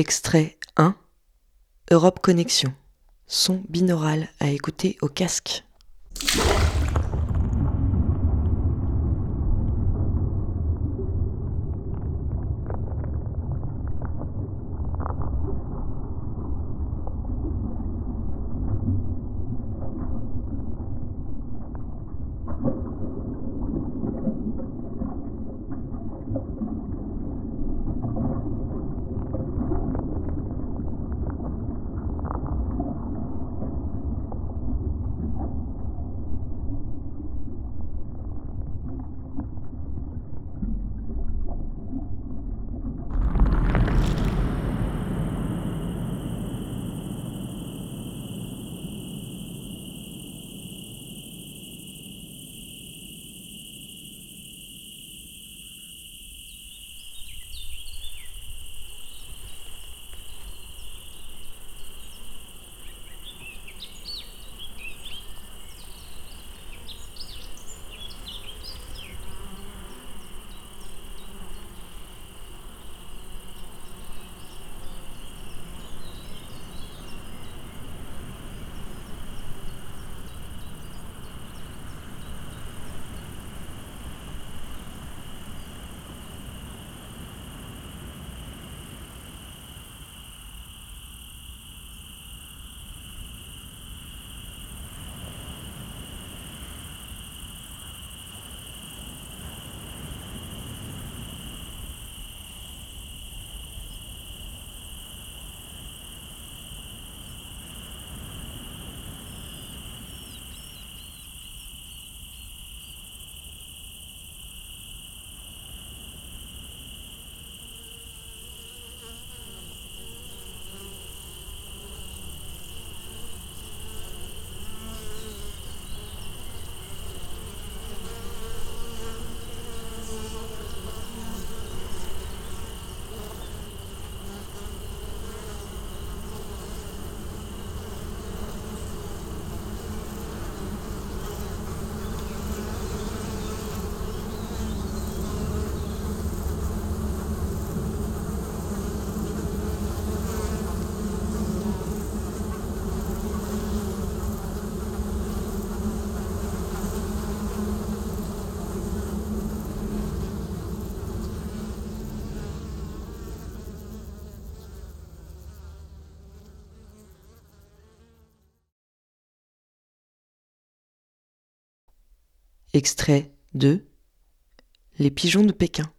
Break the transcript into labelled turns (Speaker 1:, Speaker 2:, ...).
Speaker 1: Extrait 1 Europe Connexion. Son binaural à écouter au casque. Extrait 2 Les pigeons de Pékin.